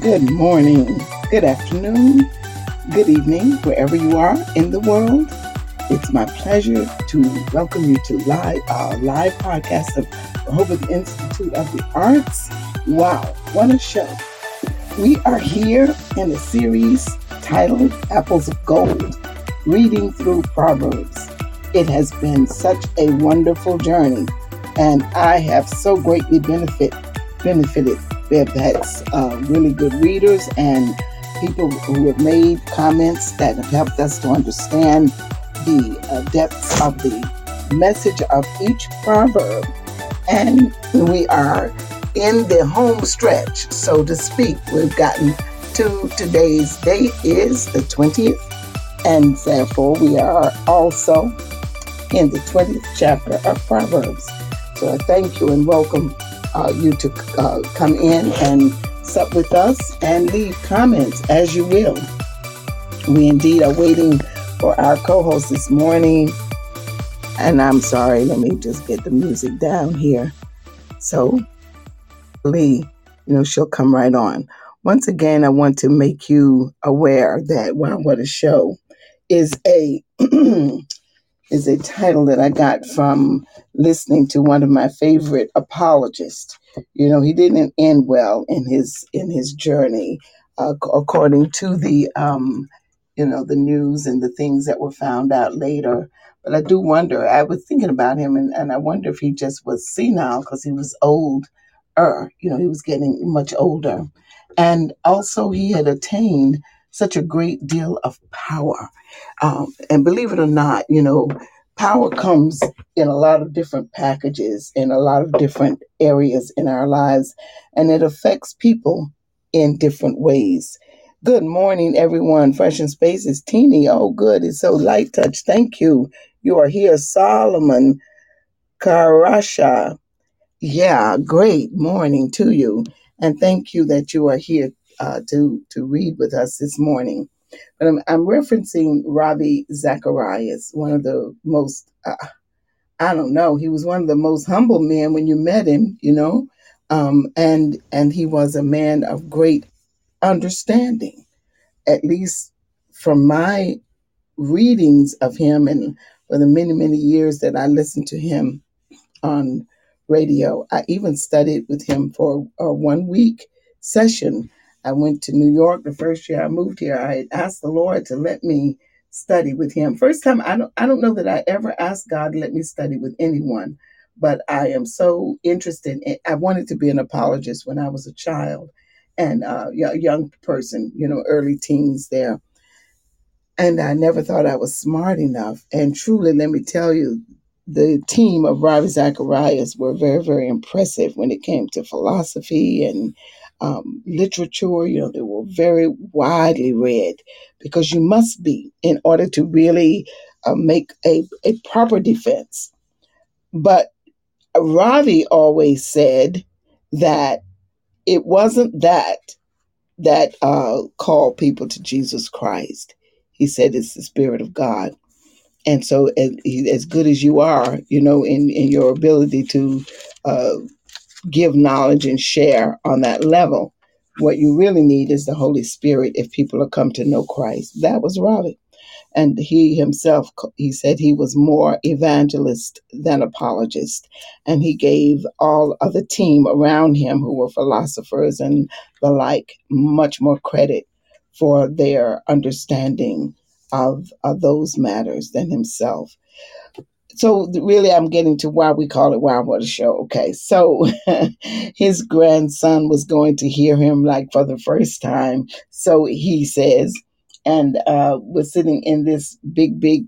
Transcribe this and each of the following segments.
Good morning, good afternoon, good evening, wherever you are in the world. It's my pleasure to welcome you to live live podcast of Rehoboth Institute of the Arts. Wow, what a show! We are here in a series titled Apples of Gold, reading through Proverbs. It has been such a wonderful journey, and I have so greatly benefit benefited We've had uh, really good readers and people who have made comments that have helped us to understand the uh, depths of the message of each proverb. And we are in the home stretch, so to speak. We've gotten to today's date is the 20th, and therefore we are also in the 20th chapter of Proverbs. So I thank you and welcome uh, you to uh, come in and sup with us and leave comments as you will. We indeed are waiting for our co host this morning. And I'm sorry, let me just get the music down here. So, Lee, you know, she'll come right on. Once again, I want to make you aware that Wow What a Show is a is a title that I got from listening to one of my favorite apologists. You know, he didn't end well in his in his journey, uh, according to the um, you know the news and the things that were found out later. But I do wonder. I was thinking about him, and, and I wonder if he just was senile because he was old. Er, you know, he was getting much older, and also he had attained such a great deal of power. Um, and believe it or not, you know, power comes in a lot of different packages in a lot of different areas in our lives, and it affects people in different ways. Good morning, everyone. Fresh in Space is Teeny. Oh, good. It's so light touch. Thank you. You are here, Solomon Karasha. Yeah, great morning to you. And thank you that you are here uh, to to read with us this morning. But I'm, I'm referencing Ravi Zacharias, one of the most uh, I don't know. He was one of the most humble men when you met him, you know, um, and and he was a man of great understanding, at least from my readings of him and for the many many years that I listened to him on radio. I even studied with him for a one week session I went to New York the first year I moved here. I asked the Lord to let me study with him. First time I don't I don't know that I ever asked God to let me study with anyone, but I am so interested. In, I wanted to be an apologist when I was a child and uh, a young person, you know, early teens there. And I never thought I was smart enough. And truly, let me tell you, the team of Ravi Zacharias were very, very impressive when it came to philosophy and um, literature. You know, they were very widely read because you must be in order to really uh, make a, a proper defense. But Ravi always said that it wasn't that that uh, called people to Jesus Christ. He said it's the Spirit of God. And so, as, as good as you are, you know, in, in your ability to uh, give knowledge and share on that level. What you really need is the Holy Spirit if people are come to know Christ. That was Robert. And he himself, he said he was more evangelist than apologist. And he gave all of the team around him, who were philosophers and the like, much more credit for their understanding of, of those matters than himself so really i'm getting to why we call it what a show. Okay so his grandson was going to hear him like for the first time. So he says and uh was sitting in this big big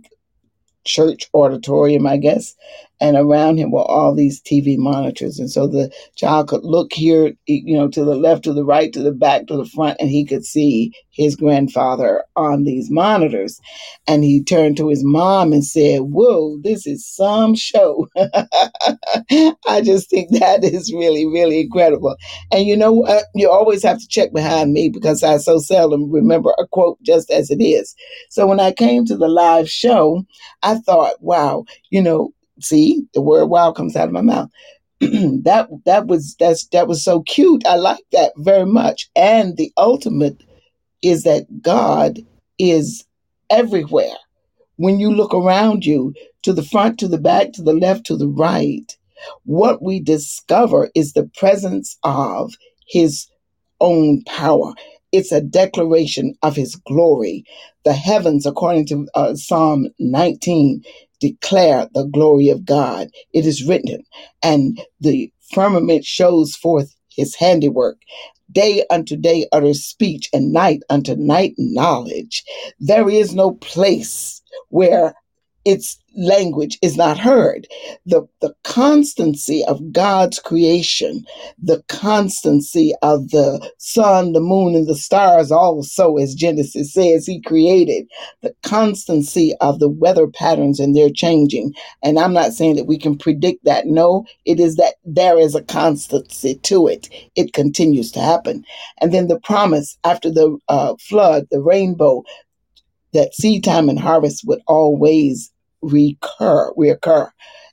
church auditorium i guess and around him were all these TV monitors. And so the child could look here, you know, to the left, to the right, to the back, to the front, and he could see his grandfather on these monitors. And he turned to his mom and said, Whoa, this is some show. I just think that is really, really incredible. And you know what? You always have to check behind me because I so seldom remember a quote just as it is. So when I came to the live show, I thought, wow, you know, See, the word wow comes out of my mouth. that that was that's that was so cute. I like that very much. And the ultimate is that God is everywhere. When you look around you, to the front, to the back, to the left, to the right, what we discover is the presence of His own power. It's a declaration of his glory. The heavens, according to uh, Psalm 19, declare the glory of God. It is written, and the firmament shows forth his handiwork. Day unto day utters speech, and night unto night knowledge. There is no place where its language is not heard. The, the constancy of God's creation, the constancy of the sun, the moon, and the stars, also, as Genesis says, He created, the constancy of the weather patterns and their changing. And I'm not saying that we can predict that. No, it is that there is a constancy to it. It continues to happen. And then the promise after the uh, flood, the rainbow, that seed time and harvest would always recur, reoccur.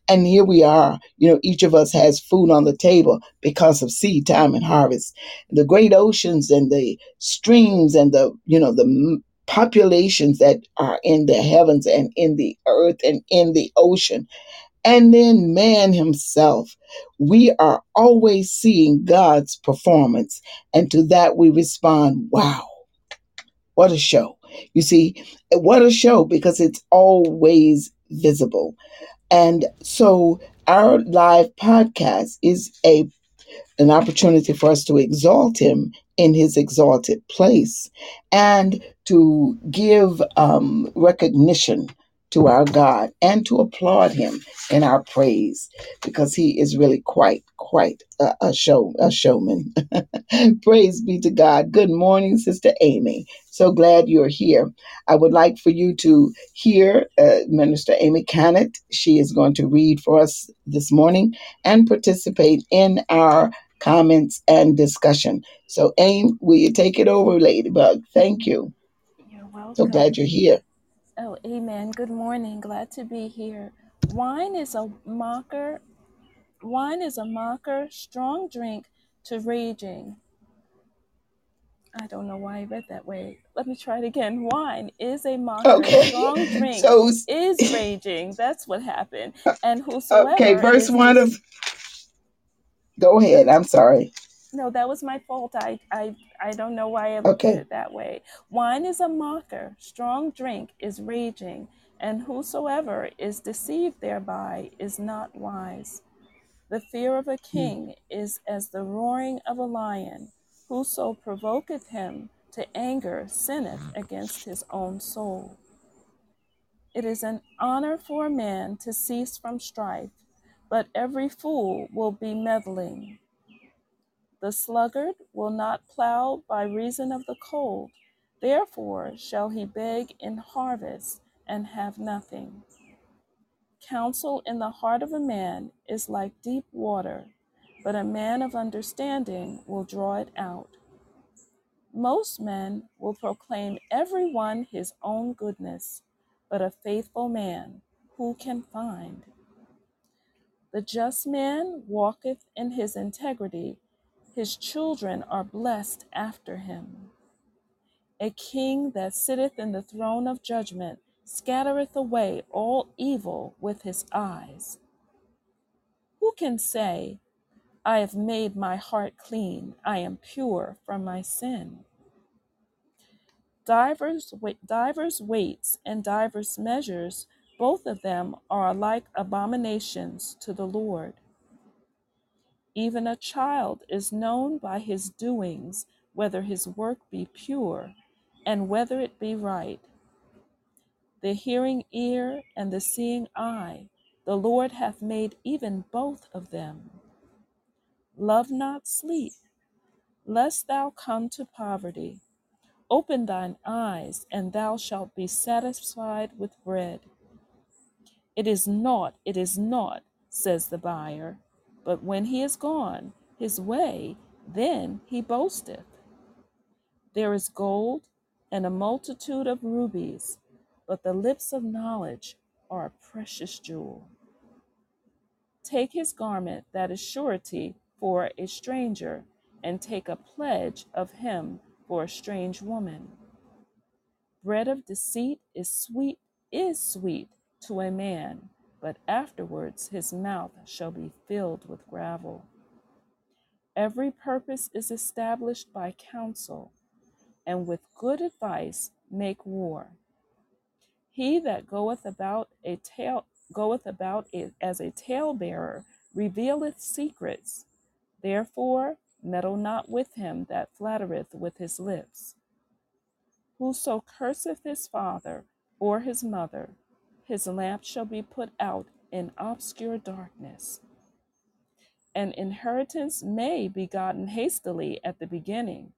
And here we are, you know, each of us has food on the table because of seed time and harvest. The great oceans and the streams and the, you know, the populations that are in the heavens and in the earth and in the ocean. And then man himself. We are always seeing God's performance. And to that we respond, wow, what a show. You see, what a show because it's always visible. And so our live podcast is a an opportunity for us to exalt him in his exalted place and to give um, recognition to our God and to applaud him in our praise because he is really quite quite a, a show a showman. praise be to God. Good morning, Sister Amy. So glad you're here. I would like for you to hear uh, Minister Amy Cannett. She is going to read for us this morning and participate in our comments and discussion. So, Aim, will you take it over, Ladybug? Thank you. You're welcome. So glad you're here. Oh, amen. Good morning. Glad to be here. Wine is a mocker. Wine is a mocker, strong drink to raging. I don't know why I read that way. Let me try it again. Wine is a mocker, strong Okay. drink So, is raging. That's what happened. And whosoever okay, whosoever verse is one of, go ahead. I'm sorry. No, that was my fault. I, I I don't know why I looked at Okay. it that way. Wine is a mocker, strong drink is raging, and whosoever is deceived thereby is not wise. The fear of a hmm. king is as the roaring of a lion. Whoso provoketh him to anger sinneth hmm. against his own soul. It is an honor for a man to cease from strife, but every fool will be meddling. The sluggard will not plow by reason of the cold, therefore shall he beg in harvest and have nothing. Counsel in the heart of a man is like deep water, but a man of understanding will draw it out. Most men will proclaim every one his own goodness, but a faithful man who can find? The just man walketh in his integrity, his children are blessed after him. A king that sitteth in the throne of judgment scattereth away all evil with his eyes. Who can say, I have made my heart clean, I am pure from my sin? Divers, divers weights and divers measures, both of them are alike abominations to the Lord. Even a child is known by his doings, whether his work be pure and whether it be right. The hearing ear and the seeing eye, the Lord hath made even both of them. Love not sleep, lest thou come to poverty. Open thine eyes, and thou shalt be satisfied with bread. It is naught, it is naught, says the buyer. But when he is gone his way, then he boasteth. There is gold and a multitude of rubies, but the lips of knowledge are a precious jewel. Take his garment that is surety for a stranger, and take a pledge of him for a strange woman. Bread of deceit is sweet, is sweet to a man, but afterwards his mouth shall be filled with gravel. Every purpose is established by counsel, and with good advice make war. He that goeth about a tale goeth about as a talebearer revealeth secrets. Therefore meddle not with him that flattereth with his lips. Whoso curseth his father or his mother, his lamp shall be put out in obscure darkness. An inheritance may be gotten hastily at the beginning,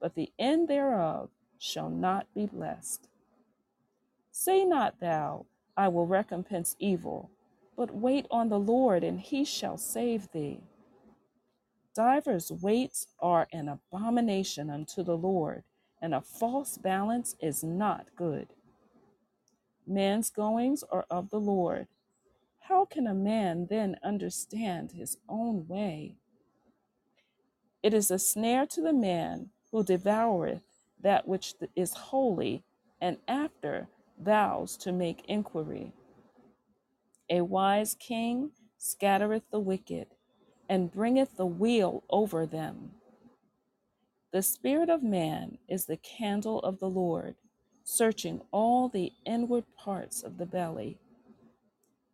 but the end thereof shall not be blessed. Say not thou, I will recompense evil, but wait on the Lord, and he shall save thee. Divers weights are an abomination unto the Lord, and a false balance is not good. Man's goings are of the Lord. How can a man then understand his own way? It is a snare to the man who devoureth that which is holy, and after vows to make inquiry. A wise king scattereth the wicked, and bringeth the wheel over them. The spirit of man is the candle of the Lord, searching all the inward parts of the belly.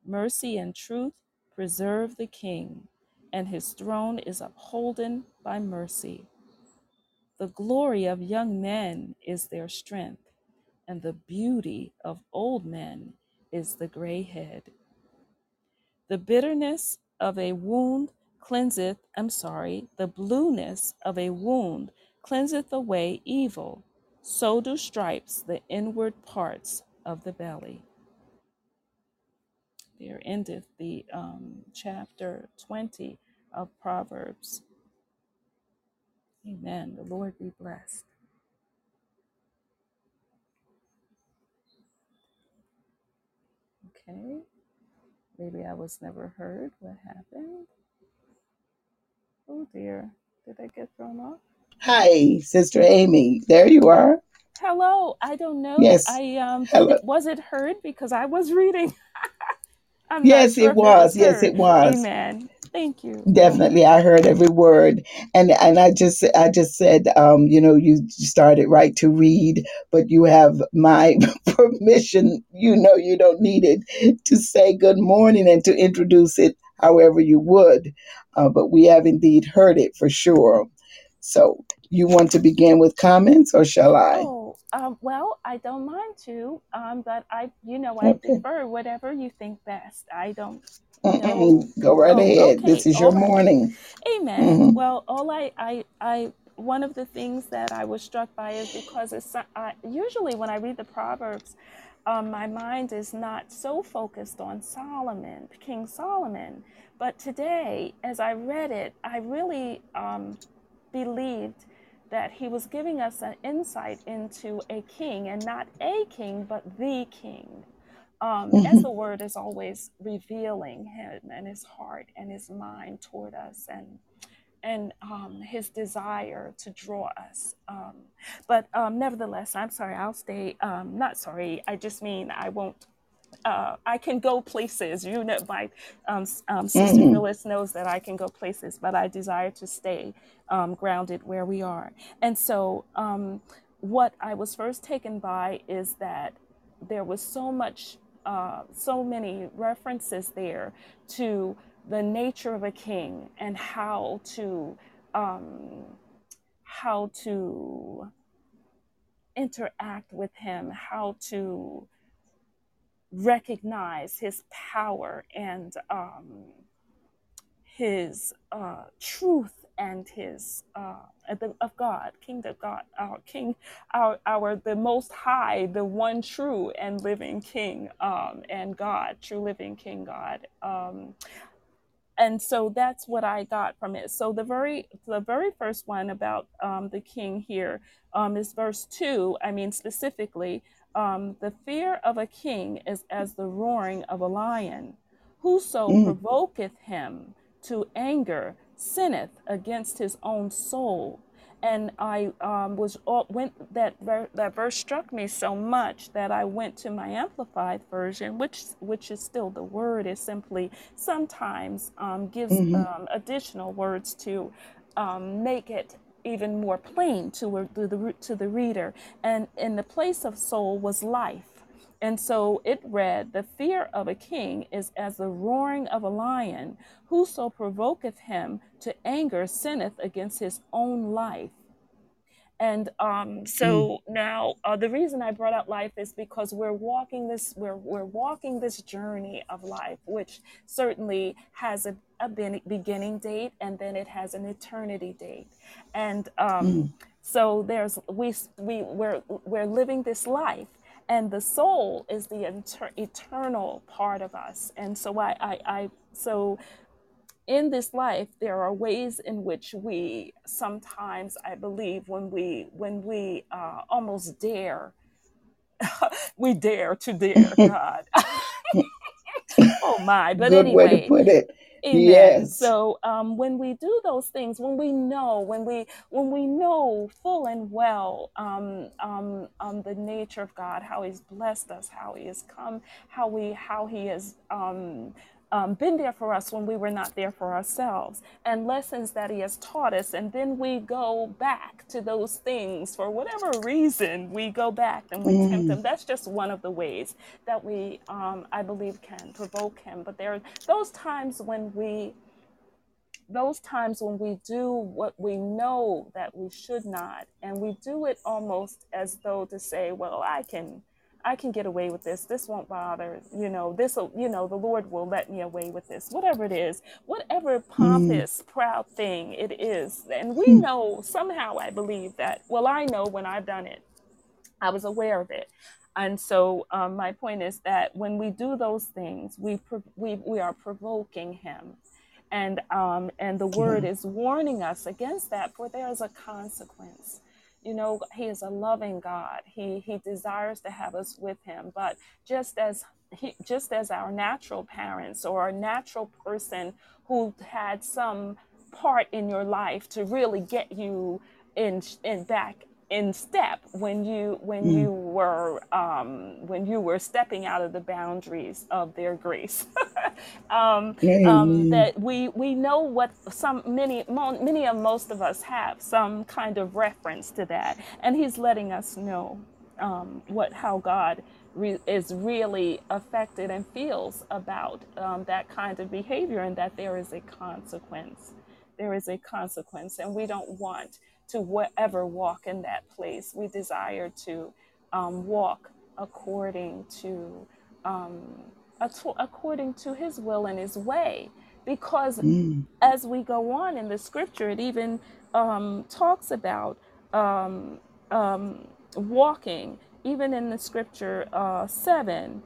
Mercy and truth preserve the king, and his throne is upholden by mercy. The glory of young men is their strength, and the beauty of old men is the gray head. The bitterness of a wound cleanseth, I'm sorry, the blueness of a wound cleanseth away evil. So do stripes the inward parts of the belly. There endeth the um, chapter 20 of Proverbs. Amen. The Lord be blessed. Okay. Maybe I was never heard. What happened? Oh dear. Did I get thrown off? Hi, Sister Amy. There you are. Hello. I don't know. Yes. I um Hello. was it heard because I was reading. I'm Yes, sure it if it was was. Yes, it was. Amen. Thank you. Definitely, I heard every word, and and I just I just said, um, you know, you started right to read, but you have my permission. You know, you don't need it to say good morning and to introduce it however you would, uh, but we have indeed heard it for sure. So, you want to begin with comments, or shall I? Oh, um, well, I don't mind to, um, but I, you know, I Okay, defer whatever you think best. I don't Mm-mm. go right Oh, ahead. This okay, is your all right. morning. Amen. hmm Well, all I, I, I, one of the things that I was struck by is because it's I, usually when I read the Proverbs, um, my mind is not so focused on Solomon, King Solomon. But today, as I read it, I really um, believed that he was giving us an insight into a king, and not a king, but the king. Um, as hmm the word is always revealing him and his heart and his mind toward us, and and um, his desire to draw us. Um, but um, nevertheless, I'm sorry, I'll stay. Um, not sorry, I just mean I won't. Uh, I can go places. You know, my um, um, sister hmm Phyllis knows that I can go places, but I desire to stay um, grounded where we are. And so, um, what I was first taken by is that there was so much, uh, so many references there to the nature of a king and how to um, how to interact with him, how to recognize his power and um, his uh, truth and his uh, of God, King of God, our King, our our the Most High, the one true and living King, um, and God, true living King God. Um, and so that's what I got from it. So the very the very first one about um, the king here um, is verse two. I mean specifically, um, the fear of a king is as the roaring of a lion. Whoso Mm. provoketh him to anger sinneth against his own soul. And I um, was all, went that ver, that verse struck me so much that I went to my amplified version, which which is still the word is simply sometimes um, gives hmm um, additional words to um, make it even more plain to, to the to the reader. And in the place of soul was life. And so it read, The fear of a king is as the roaring of a lion. Whoso provoketh him to anger sinneth against his own life. And um, Mm. so now uh, the reason I brought up life is because we're walking this we're we're walking this journey of life, which certainly has a, a beginning date and then it has an eternity date. And um, Mm. so there's we we we're we're living this life. And the soul is the inter- eternal part of us, and so I, I, I, so in this life there are ways in which we sometimes i believe when we when we uh, almost dare we dare to dare god oh my but Good way to put it. Amen Yes. so um, when we do those things when we know when we when we know full and well um, um, um, the nature of god how he's blessed us how he has come how we how he has um, um, been there for us when we were not there for ourselves, and lessons that He has taught us. And then we go back to those things for whatever reason. We go back and we tempt Mm. Him. That's just one of the ways that we, um, I believe, can provoke Him. But there are those times when we those times when we do what we know that we should not and we do it almost as though to say well i can i can get away with this this won't bother you know this will you know the lord will let me away with this whatever it is whatever Mm. pompous proud thing it is and we Mm. know somehow i believe that well i know when i've done it I was aware of it. And so um, my point is that when we do those things, we pro- we we are provoking him, and um, and the word Yeah. is warning us against that, for there is a consequence. You know, he is a loving God. He he desires to have us with him, but just as he, just as our natural parents or a natural person who had some part in your life to really get you in in back in step when you when Mm. you were um, when you were stepping out of the boundaries of their grace um, um, that we we know what some many mo- many of most of us have some kind of reference to that. And he's letting us know um, what how God re- is really affected and feels about um, that kind of behavior and that there is a consequence. There is a consequence. And we don't want to whatever walk in that place. We desire to um, walk according to um, according to his will and his way because Mm. as we go on in the scripture, it even um, talks about um, um, walking. Even in the scripture uh, 7,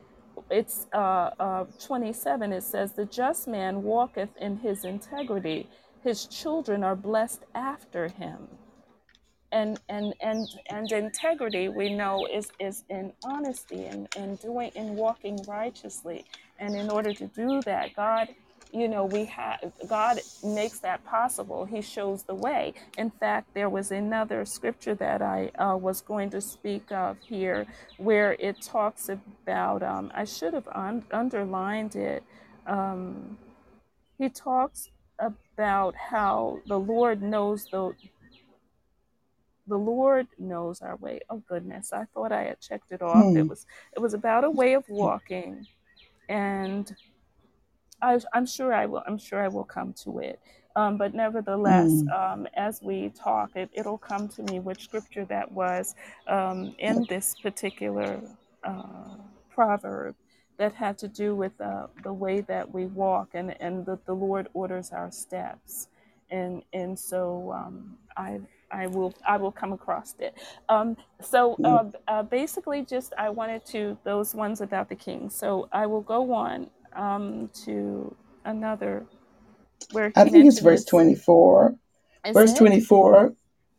it's uh, uh, 27, it says, The just man walketh in his integrity, his children are blessed after him and and and and integrity we know is is in honesty and and doing and walking righteously. And in order to do that god you know we have god makes that possible. He shows the way. In fact there was another scripture that i uh, was going to speak of here where it talks about um, i should have un- underlined it. Um, he talks about how the lord knows the the Lord knows our way. Oh goodness, I thought I had checked it off. It Mm. was it was about a way of walking, and I, I'm sure I will. I'm sure I will come to it. Um, but nevertheless, Mm. um, as we talk, it, it'll come to me which scripture that was um, in this particular uh, proverb that had to do with uh, the way that we walk and and that the Lord orders our steps, and and so um, I. Will I will come across it. Um, so Mm. uh, uh, basically, just I wanted to those ones about the king. So I will go on um, to another where I think it's verse 24. Verse it? 24.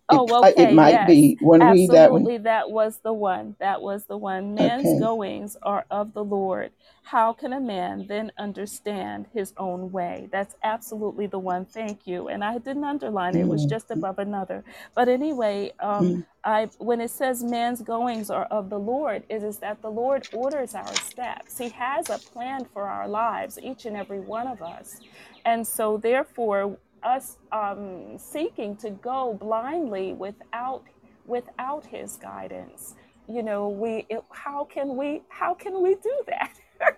It Oh, uh, it okay. might Yes, be. Want to read that one? absolutely. That was the one. That was the one. Man's Okay. goings are of the Lord. How can a man then understand his own way? That's absolutely the one. Thank you. And I didn't underline it. It was Mm, just above another. But anyway, um, mm, I when it says man's goings are of the Lord, it is that the Lord orders our steps. He has a plan for our lives, each and every one of us. And so therefore us um, seeking to go blindly without without his guidance. You know we it, how can we how can we do that?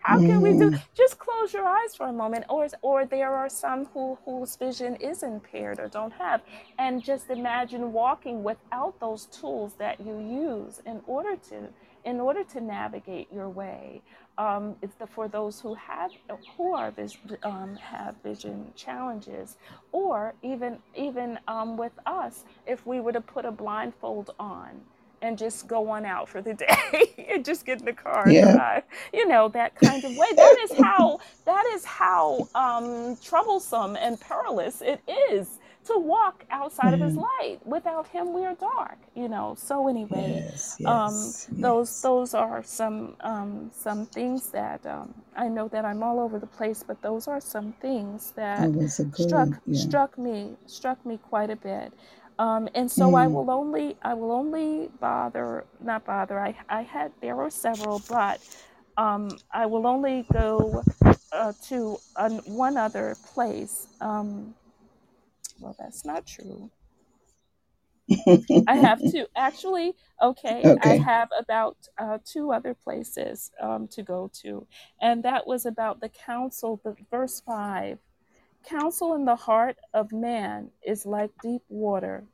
How can we do mm, just close your eyes for a moment or or there are some who whose vision is impaired or don't have and just imagine walking without those tools that you use in order to in order to navigate your way um, it's the, for those who have who are vis- um, have vision challenges, or even even um, with us, if we were to put a blindfold on and just go on out for the day and just get in the car and drive, you know that kind of way. That is how that is how um, troublesome and perilous it is to walk outside of His Mm, light. Without Him, we are dark. You know. So anyway, yes. um, Yes. those those are some um, some things that um, I know that I'm all over the place, but those are some things That that was a good. struck Yeah. struck me struck me quite a bit. Um, and so I Mm, will only I will only bother not bother I I had there were several, but um, I will only go uh, to an, one other place. Um, well, that's not true. I have two. Actually, okay, I have about uh, two other places um, to go to. And that was about the counsel, the verse 5. Counsel in the heart of man is like deep water,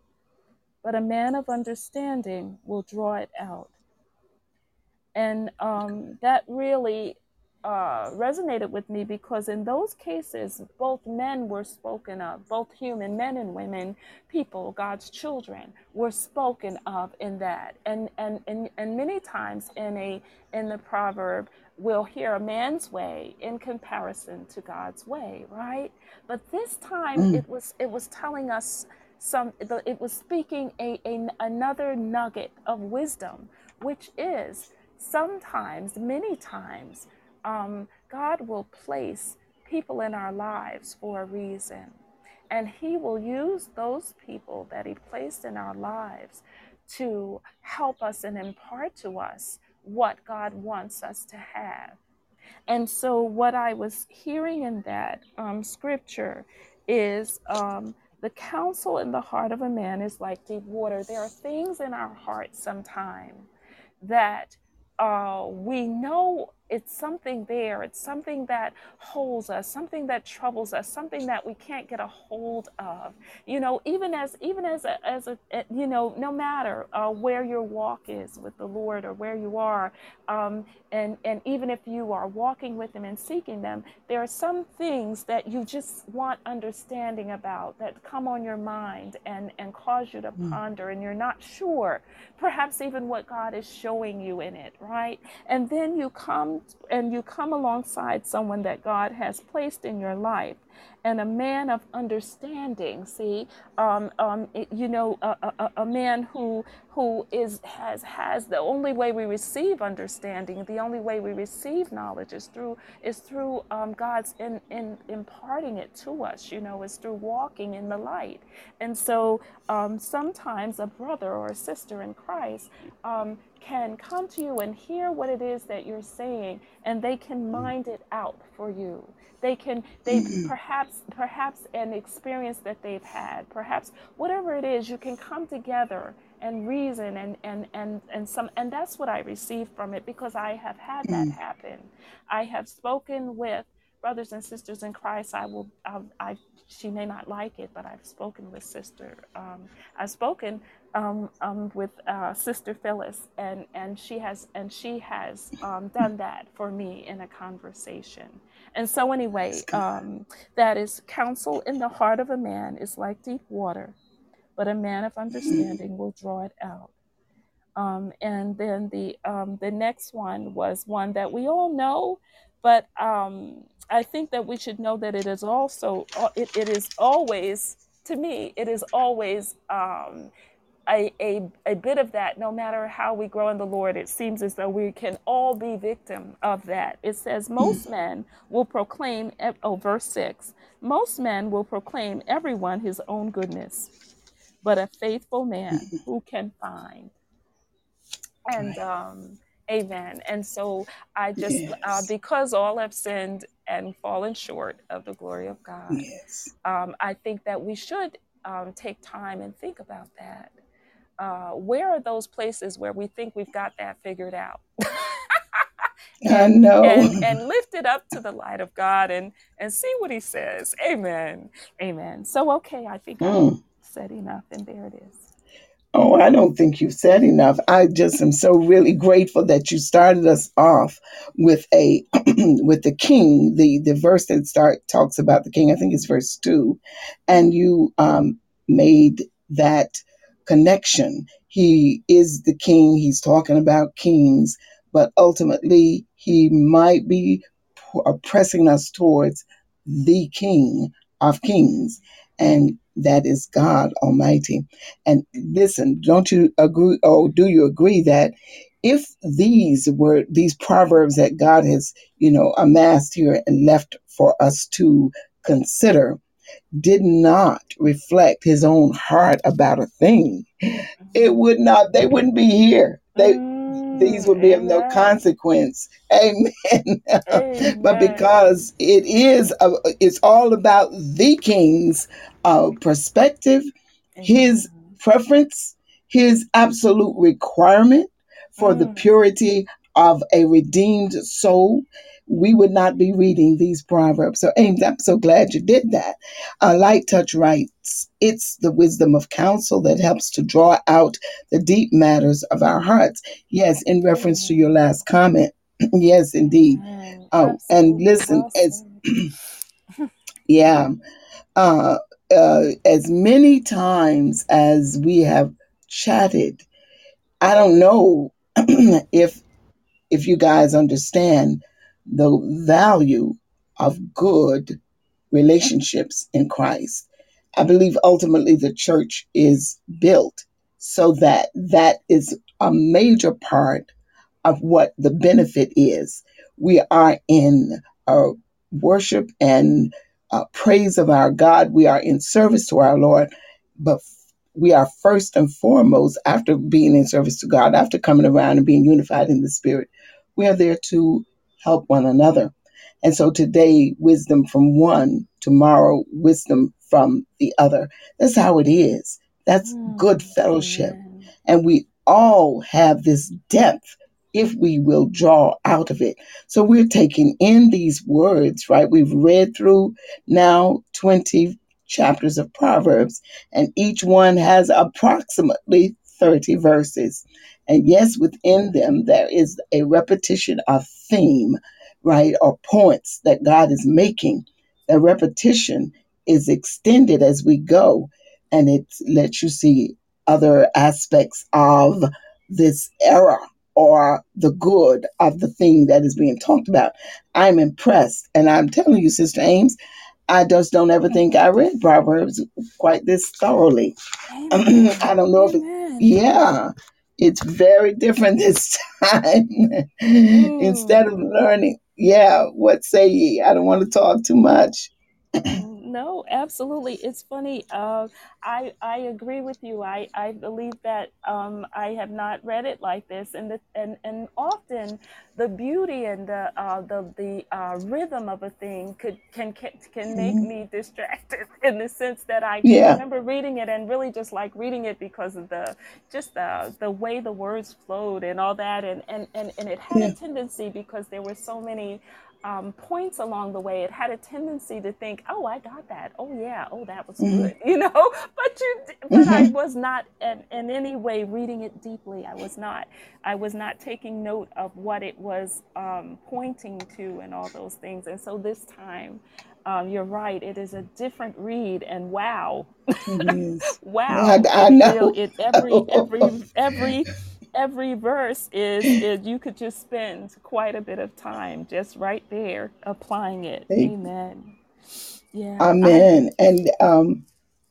but a man of understanding will draw it out and um, that really uh, resonated with me because in those cases both men were spoken of both human men and women people god's children were spoken of in that. And and and, and many times in a in the proverb we'll hear a man's way in comparison to god's way right? But this time Mm, it was it was telling us some it was speaking a, a another nugget of wisdom which is sometimes, many times, um, God will place people in our lives for a reason. And He will use those people that He placed in our lives to help us and impart to us what God wants us to have. And so, what I was hearing in that um, scripture is um, the counsel in the heart of a man is like deep water. There are things in our hearts sometimes that uh, we know it's something there. It's something that holds us, something that troubles us, something that we can't get a hold of. You know, even as even as a, as a eh, you know, no matter uh, where your walk is with the Lord or where you are, um, and and even if you are walking with Him and seeking them, there are some things that you just want understanding about that come on your mind and and cause you to mm, ponder, and you're not sure perhaps even what God is showing you in it, right? And then you come and you come alongside someone that God has placed in your life. And a man of understanding see um, um, it- you know a, a, a man who who is has has the only way we receive understanding the only way we receive knowledge is through is through um, god's in, in imparting it to us you know is through walking in the light. And so um, sometimes a brother or a sister in christ um, can come to you and hear what it is that you're saying and they can mm, mind it out for you. They can they mm, perhaps perhaps an experience that they've had. Perhaps whatever it is you can come together and reason and and and and some and that's what i received from it because i have had that mm, happen. I have spoken with brothers and sisters in christ. I will i, I she may not like it but i've spoken with sister um, i've spoken um, um, with uh, sister phyllis and and she has and she has um, done that for me in a conversation and so, anyway, um, that is counsel in the heart of a man is like deep water, but a man of understanding will draw it out. Um, and then the um, the next one was one that we all know, but um, I think that we should know that it is also it, it is always to me, it is always um, a, a, a bit of that, no matter how we grow in the Lord, it seems as though we can all be victim of that. It says, most men will proclaim, oh, verse 6, most men will proclaim everyone his own goodness, but a faithful man who can find? And um, amen. And so I just, uh, because all have sinned and fallen short of the glory of God, Yes. um, I think that we should um, take time and think about that. Uh, where are those places where we think we've got that figured out? I and know. and and lift it up to the light of God and and see what He says. Amen. Amen. So okay, I think I've Mm. said enough, and there it is. Oh, I don't think you've said enough. I just am so really grateful that you started us off with a with the king, the the verse that start talks about the king. I think it's verse two, and you um, made that connection. He is the king. He's talking about kings, but ultimately he might be uh, pressing us towards the King of Kings, and that is God Almighty. And listen, don't you agree? Or do you agree that if these were these proverbs that God has, you know, amassed here and left for us to consider, did not reflect His own heart about a thing, it would not. They wouldn't be here. They these Mm, would be of no consequence. Amen. but because it is, a, it's all about the king's uh, perspective, his preference, his absolute requirement for the Mm, purity of a redeemed soul, we would not be reading these proverbs. So, Ames, I'm so glad you did that. Uh, Light Touch writes, It's the wisdom of counsel that helps to draw out the deep matters of our hearts. Yes, in reference to your last comment. yes, indeed. Oh, and listen, Well as yeah, uh, uh, as many times as we have chatted, I don't know if if you guys understand the value of good relationships in Christ. I believe ultimately the church is built so that that is a major part of what the benefit is. We are in uh, worship and uh, praise of our God. We are in service to our Lord, but we are first and foremost, after being in service to God, after coming around and being unified in the Spirit, we are there to help one another. And so today, wisdom from one, tomorrow, wisdom from the other. That's how it is. That's good Mm, fellowship. amen. And we all have this depth if we will draw out of it. So we're taking in these words, right? We've read through now 20 chapters of Proverbs, and each one has approximately 30 verses. And yes, within them, there is a repetition of theme, right? Or points that God is making. The repetition is extended as we go, and it lets you see other aspects of this era or the good of the thing that is being talked about. I'm impressed. And I'm telling you, Sister Ames, I just don't ever think I read Proverbs quite this thoroughly. I don't know if it, Amen. yeah, it's very different this time. Hmm. Instead of learning, yeah, what say ye? I don't want to talk too much. No, absolutely. It's funny. Uh, I I agree with you. I, I believe that um, I have not read it like this, and the, and and often the beauty and the uh, the the uh, rhythm of a thing could can can can make Mhm. me distracted in the sense that I Yeah. remember reading it and really just like reading it because of the just the the way the words flowed and all that, and and and, and it had a tendency because there were so many um, points along the way, it had a tendency to think, "Oh, I got that. Oh, yeah. Oh, that was hmm good," you know. But you, but I hmm was not in, in any way reading it deeply. I was not. I was not taking note of what it was um, pointing to and all those things. And so this time, um, you're right. It is a different read, and wow. I, wow! I It know. it every every every every verse is is you could just spend quite a bit of time just right there applying it. Amen. Yeah, I Amen. And um,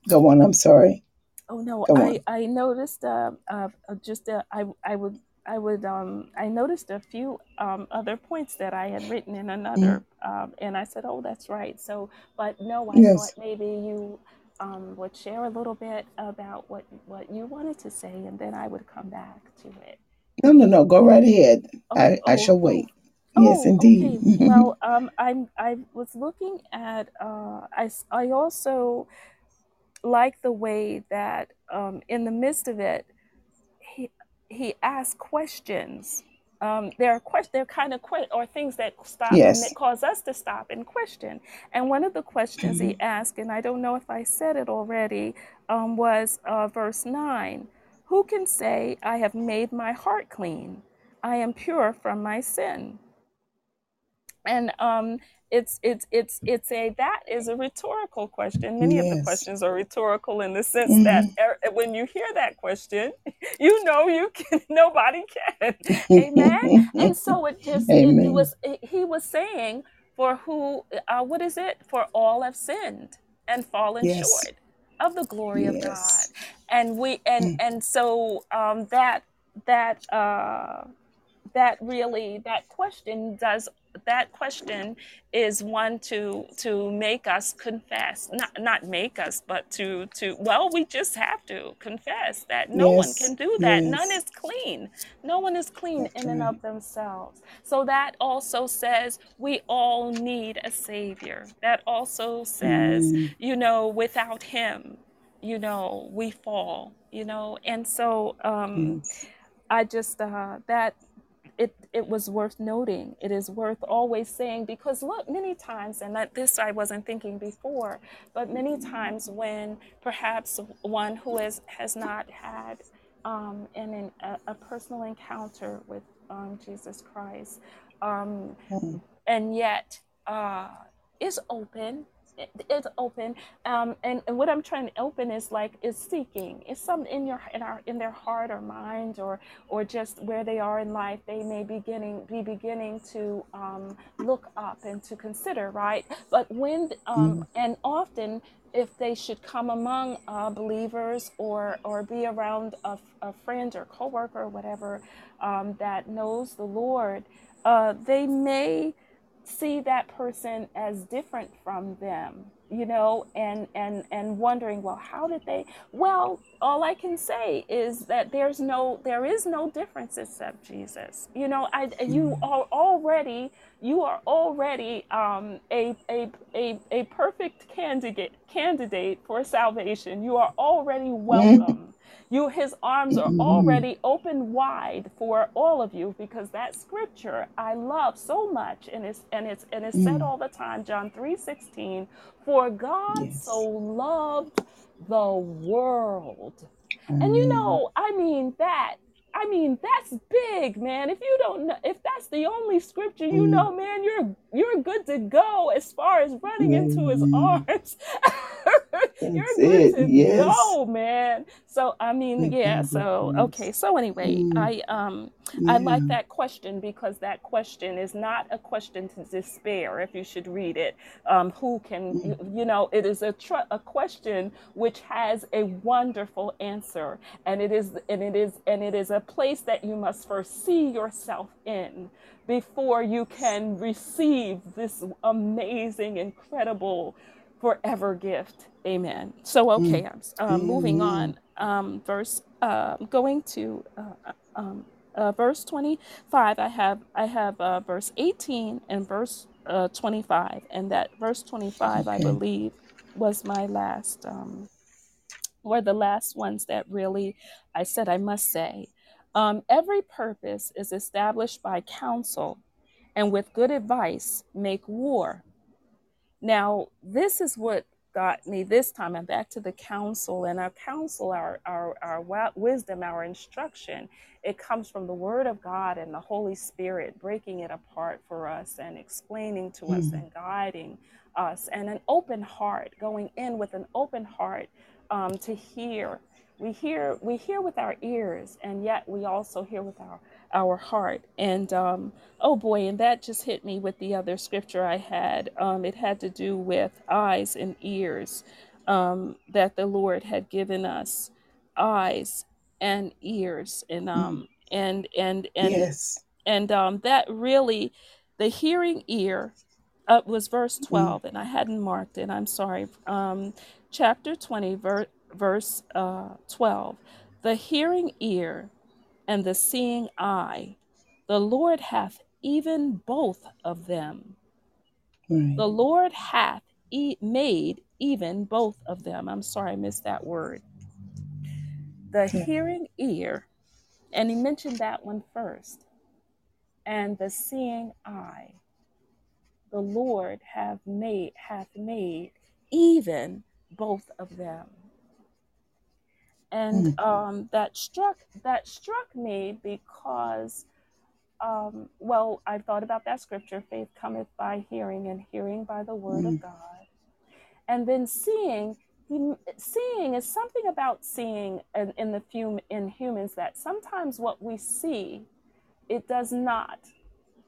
Go on. I'm sorry. Oh no, Go I on. I noticed uh, uh just uh, I I would I would um I noticed a few um other points that I had written in Mm, another um and I said oh that's right so but no I thought maybe you um would share a little bit about what what you wanted to say and then I would come back to it. No, no, no. Go right ahead. Oh I, I oh shall oh wait. Yes, oh indeed. okay well um I'm I was looking at uh I I also like the way that um in the midst of it he he asks questions. Um, there are questions, they're kind of que- or things that stop yes. And that cause us to stop and question. And one of the questions he asked, and I don't know if I said it already, um, was uh, verse nine: Who can say I have made my heart clean? I am pure from my sin and um it's it's it's it's a that is a rhetorical question. Many of the questions are rhetorical in the sense that hmm er, when you hear that question you know you can nobody can. Amen? And so it just it, it was it, he was saying for who uh, what is it? For all have sinned and fallen Yes. short of the glory of god. And we and Mm, and so um that that uh that really that question does that question is one to to make us confess not not make us but to to well we just have to confess that no one can do that. none is clean. No one is clean That's in and of themselves. So that also says we all need a savior. That also says Mm, you know without him you know we fall you know? And so um yes. i just uh that it it was worth noting. It is worth always saying because look, many times, and that this I wasn't thinking before, but many times when perhaps one who has has not had um, an, an a, a personal encounter with um, Jesus Christ, um, Mm, and yet uh, is open. It, it's open, um, and, and what I'm trying to open is like is seeking. Is some in your in our in their heart or mind or or just where they are in life. They may beginning be beginning to um, look up and to consider right. But when um, mm, and often if they should come among uh, believers or or be around a, a friend or coworker or whatever um, that knows the Lord, uh, they may see that person as different from them you know and and and wondering well how did they well all i can say is that there's no there is no difference except jesus. You know i you mm, are already you are already um a a a, a perfect candidate candidate for salvation. You are already mm, welcome you his arms are already open wide for all of you because that scripture I love so much and it's and it's and it's said mm. all the time John 3:16 for God so loved the world. And you know, I mean that I mean that's big, man. If you don't know if that's the only scripture you Mm, know, man, you're you're good to go as far as running into his arms. That's you're good it. to Yes. go, man. So I mean, yeah, so okay. So anyway, Mm, I um I like that question because that question is not a question to despair if you should read it. Um who can you, Mm, you know, it is a tr- a question which has a wonderful answer and it is and it is and it is a place that you must first see yourself in before you can receive this amazing incredible forever gift. Amen. So, okay, I'm uh, moving on. Um, verse, uh, going to uh, uh, um, uh, verse 25. I have I have uh, verse 18 and verse uh, 25, and that verse 25, I believe, was my last, um, or the last ones that really I said I must say. Um, every purpose is established by counsel, and with good advice, make war now, this is what got me this time. I'm back to the counsel, and our counsel, our, our, our wisdom, our instruction, it comes from the Word of God and the Holy Spirit breaking it apart for us and explaining to us Mm, and guiding us, and an open heart, going in with an open heart um, to hear. We hear, we hear with our ears, and yet we also hear with our our heart. And um, Oh boy, and that just hit me with the other scripture I had. Um, it had to do with eyes and ears. um, that the Lord had given us eyes and ears, and Mm. um, and and and Yes. and um, that really, the hearing ear uh, was verse Mm. 12 and i hadn't marked it i'm sorry um, chapter 20 ver- verse uh, 12 the hearing ear and the seeing eye the lord hath even both of them Right. the lord hath e- made even both of them i'm sorry i missed that word the Yeah. hearing ear and he mentioned that one first and the seeing eye the Lord have made hath made even both of them. And Mm. um, that struck that struck me because um, well, I thought about that scripture, faith cometh by hearing, and hearing by the word of Mm. God. And then seeing, seeing is something about seeing in, in the few in humans that sometimes what we see, it does not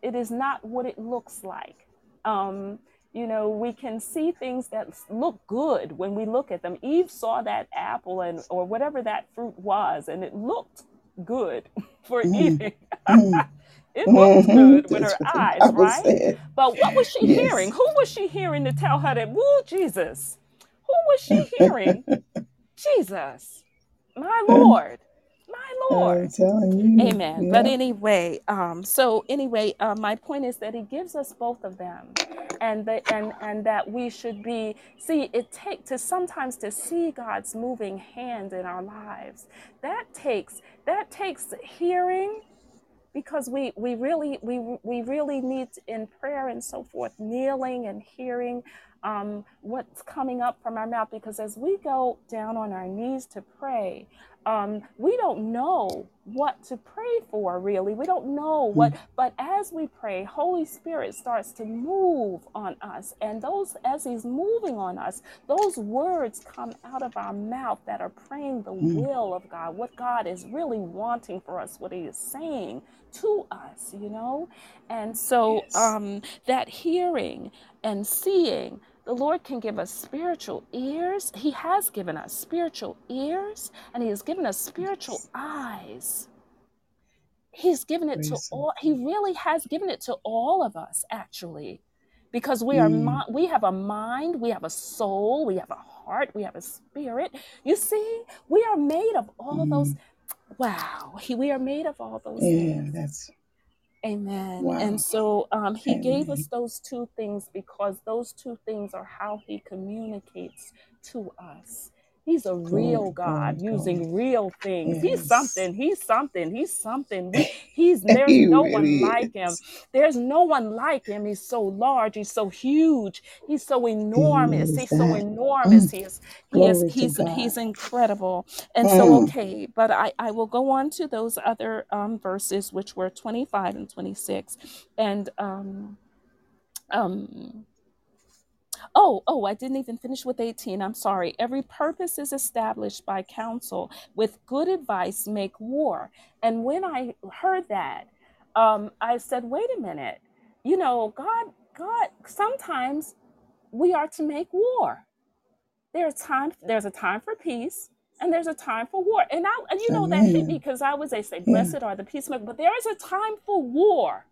it is not what it looks like. Um, you know, we can see things that look good when we look at them. Eve saw that apple and or whatever that fruit was, and it looked good for Mm. eating. Mm. it looked hmm good with That's her eyes, right? said. But what was she hearing? Who was she hearing to tell her that, woo, Jesus? Who was she hearing? Jesus, my Lord, my Lord. I'm telling you. Amen. But Yeah. anyway, um, so anyway, uh, my point is that he gives us both of them, and the, and and that we should be see it take to sometimes to see God's moving hand in our lives. That takes that takes hearing because we we really we we really need in prayer and so forth kneeling and hearing um, what's coming up from our mouth because as we go down on our knees to pray um, we don't know what to pray for really we don't know what Mm. but as we pray holy spirit starts to move on us and those as he's moving on us those words come out of our mouth that are praying the Mm. will of god what god is really wanting for us what he is saying to us, you know? And so Yes. um, that hearing and seeing, the Lord can give us spiritual ears. He has given us spiritual ears and He has given us spiritual Yes. eyes. He's given it to all, He really has given it to all of us, actually. Because we are Mm. we have a mind, we have a soul, we have a heart, we have a spirit. You see, we are made of all those. Mm. Wow, we are made of all those Yeah, things. that's Amen. wow. And so um, he gave us Amen. those two things because those two things are how he communicates to us. He's a real God using real things. He's something. He's something. He's something. We he's there's He no one like him. There's no one like him. He's so large. He's so huge. He's so enormous. He's so enormous. Mm. He is he is he's he's incredible. And so Mm. okay, but I I will go on to those other um verses which were 25 and 26. And um um Oh, oh, I didn't even finish with 18. I'm sorry. Every purpose is established by counsel. With good advice, make war. And when I heard that, um, I said, wait a minute. You know, God, God, sometimes we are to make war. There's time, there's a time for peace and there's a time for war. And I, and you know, that hit me because I was, they say, blessed are the peacemakers, but there is a time for war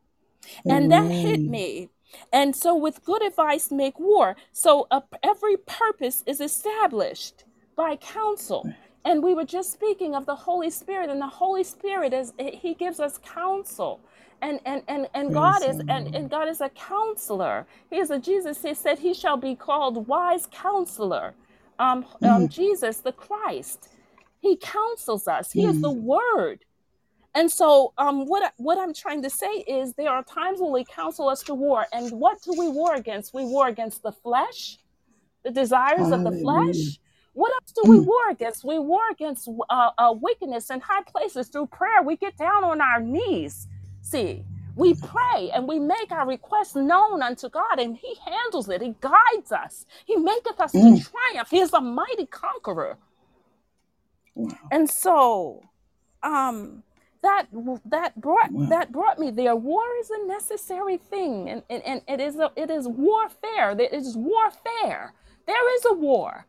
and that hit me and so with good advice make war. So uh, every purpose is established by counsel. And we were just speaking of the holy spirit and the holy spirit is he gives us counsel. And and and, and god is and, and god is a counselor. He is a jesus he said he shall be called wise counselor. Um, um Mm. jesus the christ. He counsels us. He is the word and so, um, what I- what I'm trying to say is, there are times when we counsel us to war, and what do we war against? We war against the flesh, the desires of the Hallelujah. flesh. What else do we Mm. war against? We war against uh, uh, wickedness in high places through prayer. We get down on our knees. See, we pray and we make our requests known unto God, and He handles it. He guides us. He maketh us to Mm. triumph. He is a mighty conqueror. Wow. And so, um that that brought Wow. that brought me there. War is a necessary thing and, and, and it is a, it is warfare. There is warfare. There is a war.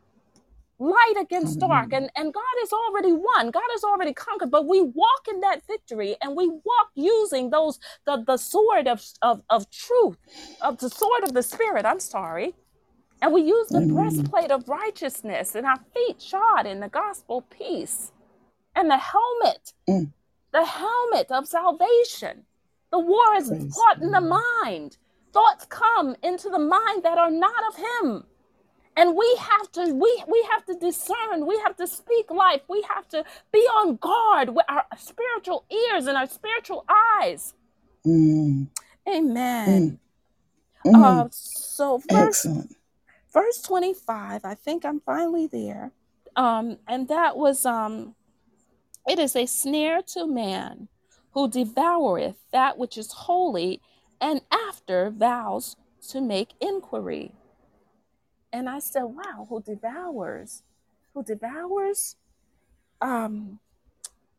Light against dark and and god has already won. God has already conquered but we walk in that victory and we walk using those the the sword of of, of truth of the sword of the spirit. I'm sorry. And we use the Amen. breastplate of righteousness and our feet shod in the gospel peace and the helmet Mm. The helmet of salvation. The war is Praise fought in the mind. Thoughts come into the mind that are not of him. And we have to we we have to discern. We have to speak life. We have to be on guard with our spiritual ears and our spiritual eyes. Mm. amen. Mm. Mm. uh so verse Excellent. verse 25 i think i'm finally there. Um and that was um it is a snare to man who devoureth that which is holy and after vows to make inquiry. And i said wow who devours who devours um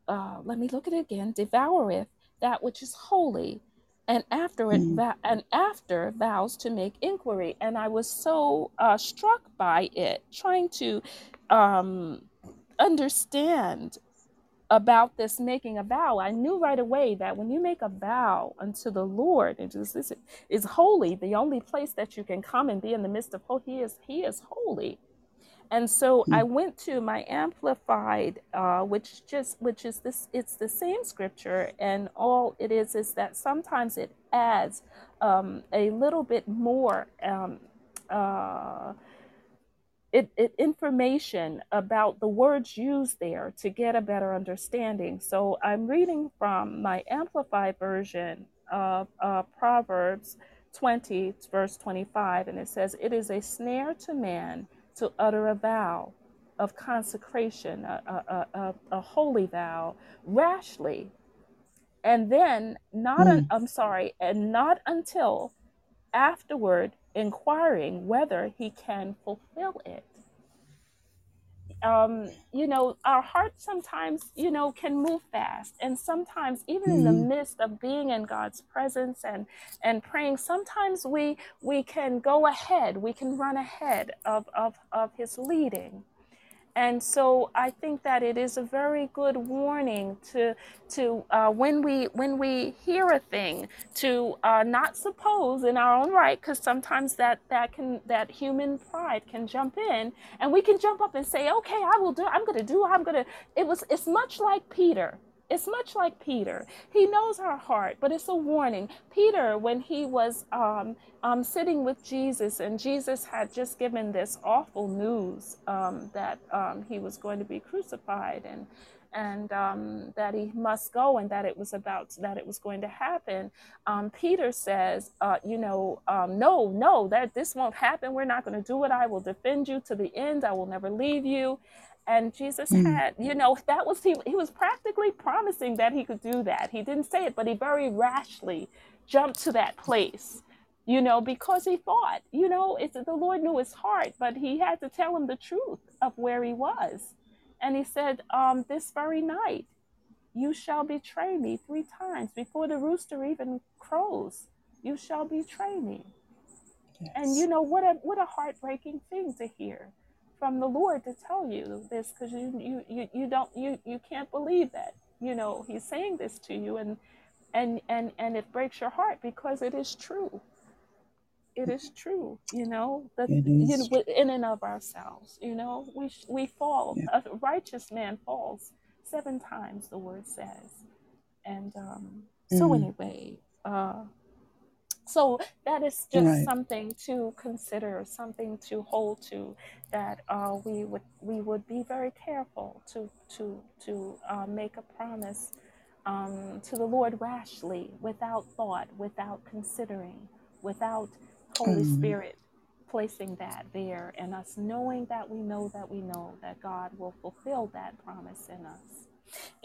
uh let me look at it again. Devoureth that which is holy and after it Mm. and after vows to make inquiry. And i was so uh struck by it trying to um understand about this making a vow i knew right away that when you make a vow unto the lord and this is, is holy the only place that you can come and be in the midst of oh he is he is holy and so I Mm. went to my amplified, uh, which just which is this. It's the same scripture, and all it is is that sometimes it adds um, a little bit more. Um, uh, it, it information about the words used there to get a better understanding. So I'm reading from my amplified version of uh, Proverbs 20, verse 25, and it says, "It is a snare to man to utter a vow of consecration, a, a, a, a holy vow, rashly, and then not. Un, Mm. I'm sorry, and not until afterward inquiring whether he can fulfill it." um, you know, our hearts sometimes, you know, can move fast, and sometimes even in the Mm. midst of being in God's presence and and praying, sometimes we we can go ahead, we can run ahead of of of His leading, and so I think that it is a very good warning to to uh, when we when we hear a thing to uh, not suppose in our own right because sometimes that that can that human pride can jump in and we can jump up and say okay I will do I'm going to do I'm going to it was it's much like Peter. It's much like Peter. He knows our heart, but it's a warning. Peter, when he was um, um, sitting with Jesus, and Jesus had just given this awful news um, that um, he was going to be crucified and and um, that he must go, and that it was about that it was going to happen. Um, Peter says, uh, "You know, no, no, that this won't happen. We're not going to do it. I will defend you to the end. I will never leave you." And Jesus Mm. had, you know, that was he. He was practically promising that he could do that. He didn't say it, but he very rashly jumped to that place you know, because he thought, you know, it's the Lord knew his heart, but he had to tell him the truth of where he was. And he said, um, this very night, you shall betray me three times before the rooster even crows. You shall betray me. And you know what a what a heartbreaking thing to hear from the Lord to tell you this because you, you you you don't you you can't believe that you know He's saying this to you and and and and it breaks your heart because it is true it is true you know that you know in and of ourselves you know we we fall Yeah. a righteous man falls seven times the word says and um so Mm. anyway uh so that is just Right. something to consider something to hold to that uh, we would we would be very careful to to to uh, make a promise um, to the lord rashly without thought without considering without holy Mm. spirit placing that there and us knowing that we know that we know that god will fulfill that promise in us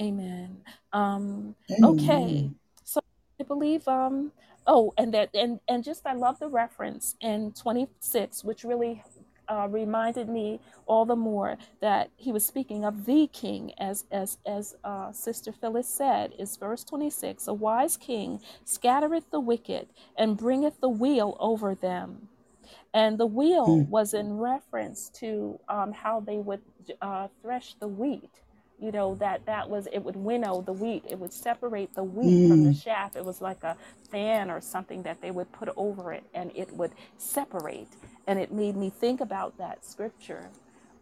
amen um okay Amen. so i believe um oh and that and and just i love the reference in 26 which really uh, reminded me all the more that he was speaking of the king as as as uh, sister phyllis said is verse 26 a wise king scattereth the wicked and bringeth the wheel over them And the wheel Mm. was in reference to um, how they would uh, thresh the wheat. You know that that was it would winnow the wheat. It would separate the wheat from the Mm. chaff. It was like a fan or something that they would put over it, and it would separate. And it made me think about that scripture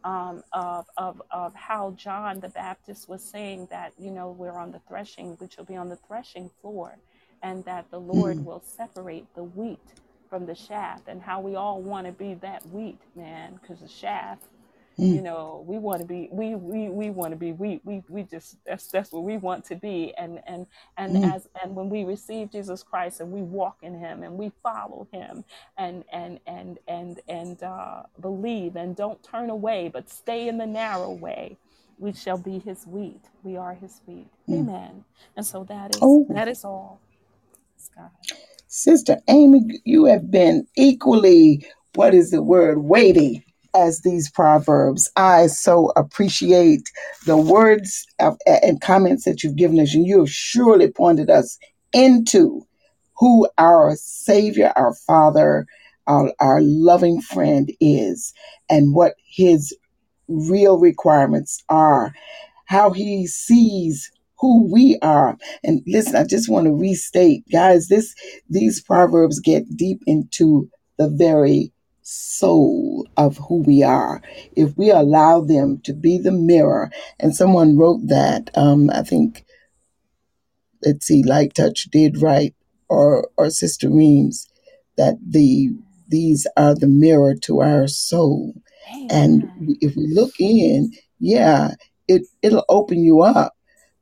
um, of, of, of how John the Baptist was saying that, you know, we're on the threshing, we shall be on the threshing floor, and that the Lord Mm. will separate the wheat from the chaff, and how we all want to be that wheat, man, because the chaff you Mm. know we want to be we we, we want to be we, we we just that's that's what we want to be and and and Mm. as and when we receive jesus christ and we walk in him and we follow him and and and and and uh, believe and don't turn away but stay in the narrow way we shall be his wheat we are his wheat Mm. amen and so that is Oh, that is all Scott. Sister Amy, you have been equally, what is the word, weighty as these proverbs. I so appreciate the words of, and comments that you've given us, and you have surely pointed us into who our Savior, our Father, our, our loving friend is, and what his real requirements are how he sees who we are. And listen, I just want to restate, guys, this these proverbs get deep into the very soul of who we are. If we allow them to be the mirror, and someone wrote that, um, I think let's see, Light Touch did write, or or Sister Reams, that the these are the mirror to our soul. And amen if we look in, yeah, it it'll open you up.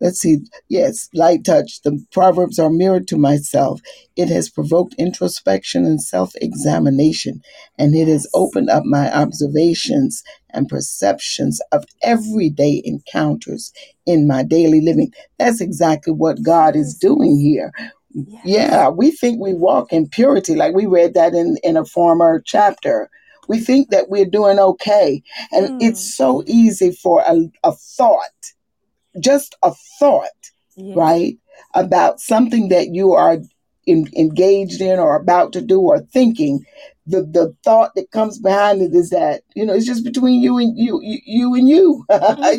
Let's see. Yes, light touch. The proverbs are mirrored to myself. It has provoked introspection and self-examination, and it has opened up my observations and perceptions of everyday encounters in my daily living. That's exactly what God is doing here. yes Yeah, we think we walk in purity, like we read that in, in a former chapter. We think that we're doing okay. And it's mm. so easy for a, a thought, just a thought, yeah right, about something that you are in, engaged in or about to do or thinking. The, the thought that comes behind it is that you know it's just between you and you you, you and you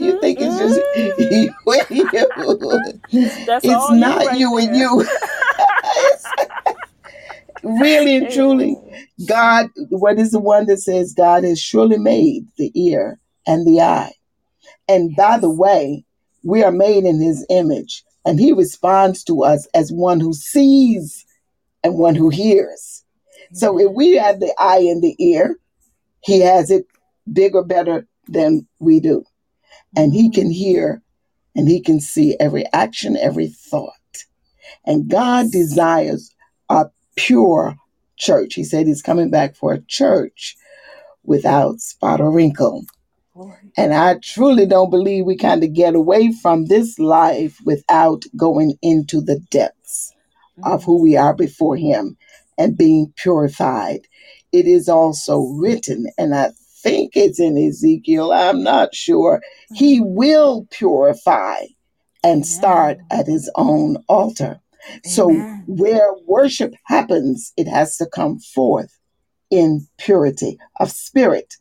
you think it's just mm-hmm. you and you That's it's all you not right you and you really and truly God, what is the one that says God has surely made the ear and the eye? And by the way, we are made in his image, and he responds to us as one who sees and one who hears. So if we have the eye and the ear, he has it bigger, better than we do. And he can hear and he can see every action, every thought. And God desires a pure church. He said he's coming back for a church without spot or wrinkle. And I truly don't believe we kind of get away from this life without going into the depths of who we are before Him and being purified. It is also written, and I think it's in Ezekiel, I'm not sure. He will purify and start at His own altar. So, Amen. where worship happens, it has to come forth in purity of spirit,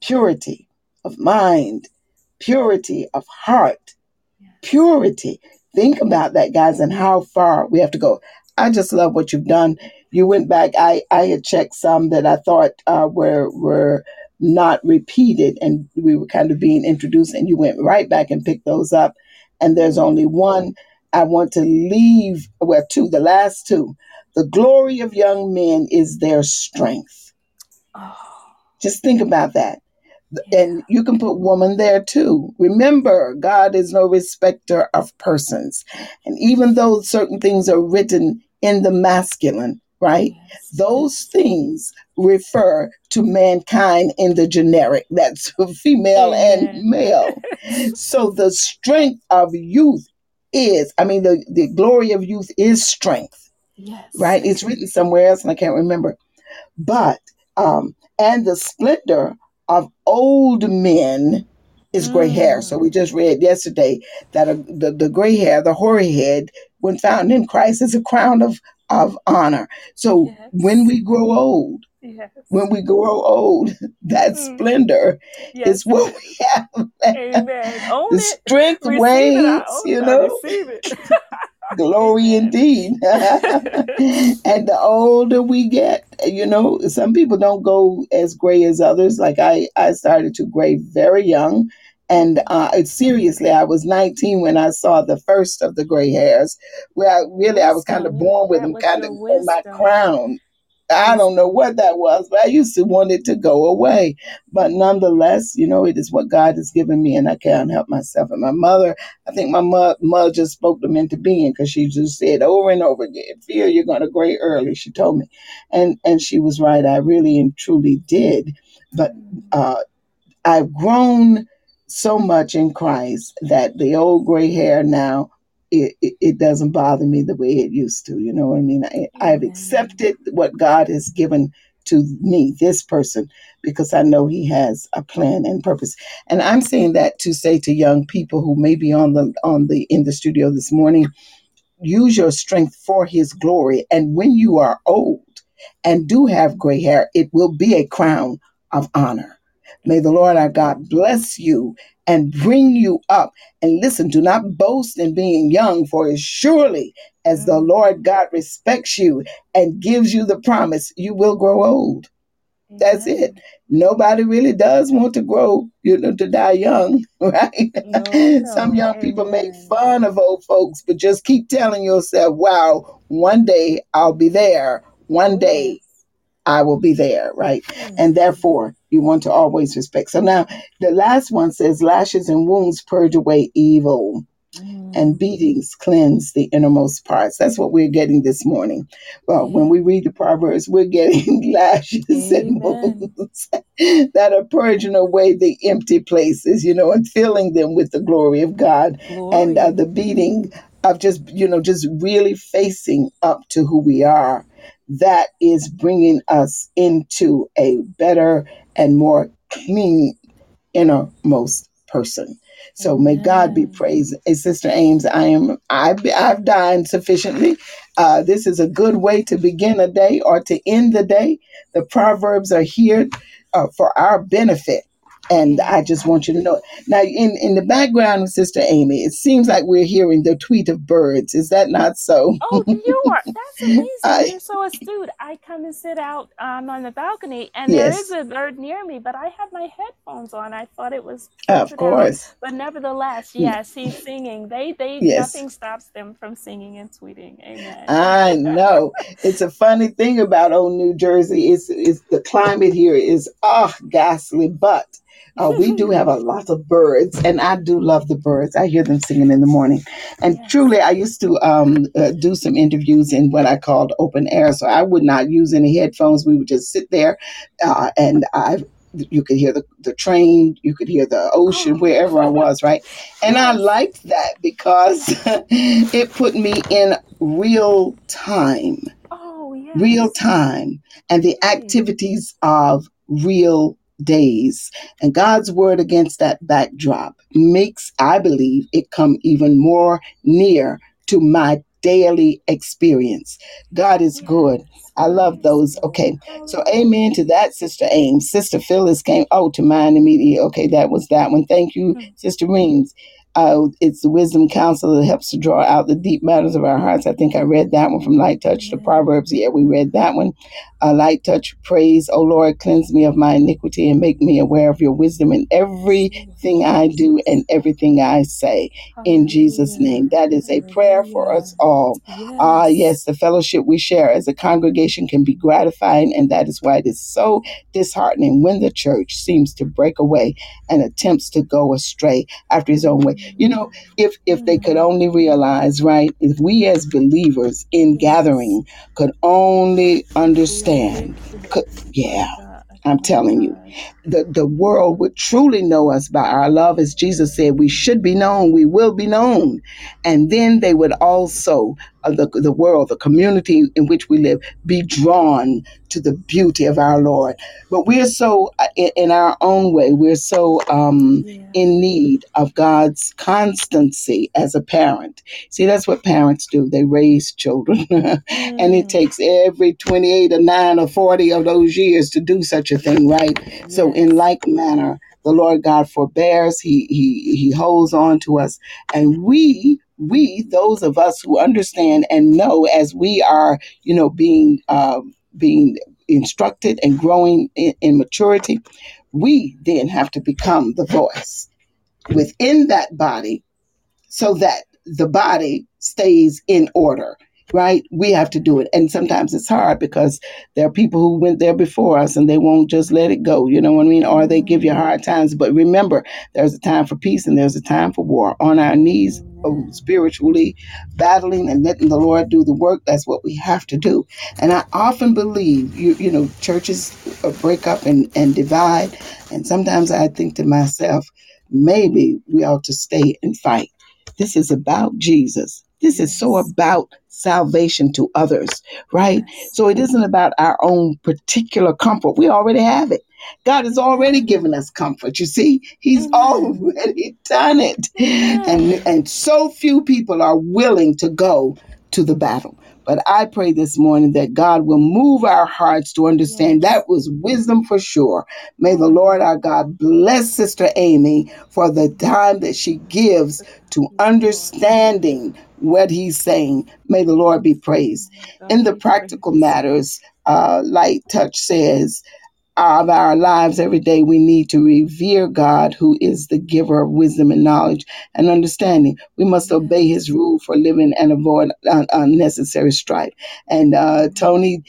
purity of mind, purity of heart, purity. Think about that, guys, and how far we have to go. I just love what you've done. You went back. I, I had checked some that I thought uh, were were not repeated, and we were kind of being introduced, and you went right back and picked those up. And there's only one I want to leave. Well, two, the last two. The glory of young men is their strength. Oh, Just think about that. And you can put woman there too. Remember, God is no respecter of persons. And even though certain things are written in the masculine, right? Those things refer to mankind in the generic. That's female and male. So the strength of youth is, I mean, the, the glory of youth is strength, yes. right? It's written somewhere else and I can't remember. But, um, and the splendor of old men is gray hair. So we Mm. just read yesterday that uh, the, the gray hair, the hoary head, when found in Christ, is a crown of, of honor. So when we grow old, Yes. When we grow old, that Mm. splendor Yes, is what we have. Amen. Own the strength it. Wanes, you know. Glory indeed. and the older we get, you know, some people don't go as gray as others. Like I, I started to gray very young. And uh, seriously, I was 19 when I saw the first of the gray hairs. Where I, really, I was kind of born with them, kind of on my crown. I don't know what that was, but I used to want it to go away. But nonetheless, you know, it is what God has given me, and I can't help myself. And my mother, I think my mo- mother just spoke them into being because she just said over and over again, "Fear you're going to gray early." She told me, and and she was right. I really and truly did. But uh, I've grown so much in Christ that the old gray hair now it, it, it doesn't bother me the way it used to. You know what I mean? I, I've accepted what God has given to me, this person, because I know He has a plan and purpose. And I'm saying that to say to young people who may be on the on the in the studio this morning, use your strength for his glory. And when you are old and do have gray hair, it will be a crown of honor. May the Lord our God bless you and bring you up. And listen, do not boast in being young, for as surely as the Mm. Lord God respects you and gives you the promise, you will grow old. That's it. Nobody really does want to grow, you know, to die young, right? No, Some young people make fun of old folks, but just keep telling yourself, wow, one day I'll be there. One day yes. I will be there, right? Mm. And therefore, you want to always respect. So now the last one says, lashes and wounds purge away evil and Mm. beatings cleanse the innermost parts. That's what we're getting this morning. Well, when we read the Proverbs, we're getting lashes and wounds that are purging away the empty places, you know, and filling them with the glory of God and uh, the beating of just, you know, just really facing up to who we are. That is bringing us into a better and more clean innermost person. So may God be praised. Hey, Sister Ames, I am I've I've dined sufficiently. Uh, this is a good way to begin a day or to end the day. The proverbs are here uh, for our benefit. And I just want you to know. Now, in, in the background Sister Amy, it seems like we're hearing the tweet of birds. Is that not so? Oh, you are. That's amazing. I, You're so astute. I come and sit out um, on the balcony, and there is a bird near me, but I have my headphones on. I thought it was of filtered out. course. But nevertheless, yes, he's singing. They, they, Yes. nothing stops them from singing and tweeting. Amen. I know. It's a funny thing about old New Jersey. Is is the climate here is ah ghastly, but uh, we do have a lot of birds, and I do love the birds. I hear them singing in the morning, and yes. truly, I used to um, uh, do some interviews in what I called open air. So I would not use any headphones. We would just sit there, uh, and I. You could hear the, the train, you could hear the ocean, Oh, wherever I was, right? And I yes. liked that because it put me in real time, Oh, real yes. time, and the Right. activities of real days. And God's word against that backdrop makes, I believe, it come even more near to my daily experience. God is good. I love those. Okay. So amen to that, Sister Ames. Sister Phyllis came oh to mind immediately. Okay, that was that one. Thank you, Mm. Sister Reams. Uh, it's the wisdom counsel that helps to draw out the deep matters of our hearts. I think I read that one from Light Touch to Proverbs. Yeah, we read that one. Uh, Light Touch, praise, O Lord, cleanse me of my iniquity and make me aware of your wisdom in everything I do and everything I say. In Jesus' name. That is a prayer for us all. Ah, Yes. yes, the fellowship we share as a congregation can be gratifying, and that is why it is so disheartening when the church seems to break away and attempts to go astray after his own way. You know, if if they could only realize, right, if we as believers in gathering could only understand, could, yeah, I'm telling you. The, the world would truly know us by our love. As Jesus said, we should be known, we will be known. And then they would also, uh, the, the world, the community in which we live, be drawn to the beauty of our Lord. But we're so, uh, in, in our own way, we're so um, Yeah. in need of God's constancy as a parent. See, that's what parents do, they raise children. and it Mm. takes every 28 or 9 or 40 of those years to do such a thing, right? So in like manner, the Lord God forbears, He He He holds on to us. And we, we, those of us who understand and know as we are, you know, being uh, being instructed and growing in, in maturity, we then have to become the voice within that body so that the body stays in order right? We have to do it. And sometimes it's hard because there are people who went there before us and they won't just let it go you know what i mean? Or they give you hard times. But remember there's a time for peace and there's a time for war on our knees oh, spiritually battling and letting the lord do the work. That's what we have to do. And i often believe you you know churches uh, break up and and divide. And sometimes i think to myself maybe we ought to stay and fight. This is about Jesus. This is so Yes. about salvation to others, right? Yes. So it isn't about our own particular comfort. We already have it. God has already given us comfort. You see, He's Amen. already done it. And and so few people are willing to go to the battle. But I pray this morning that God will move our hearts to understand that was wisdom for sure. May the. Lord our God bless Sister Amy for the time that she gives to understanding what he's saying. May the Lord be praised. In the practical matters, uh, Light Touch says, of our lives every day, we need to revere God, who is the giver of wisdom and knowledge and understanding. We must obey his rule for living and avoid un- unnecessary strife. And uh. Tony,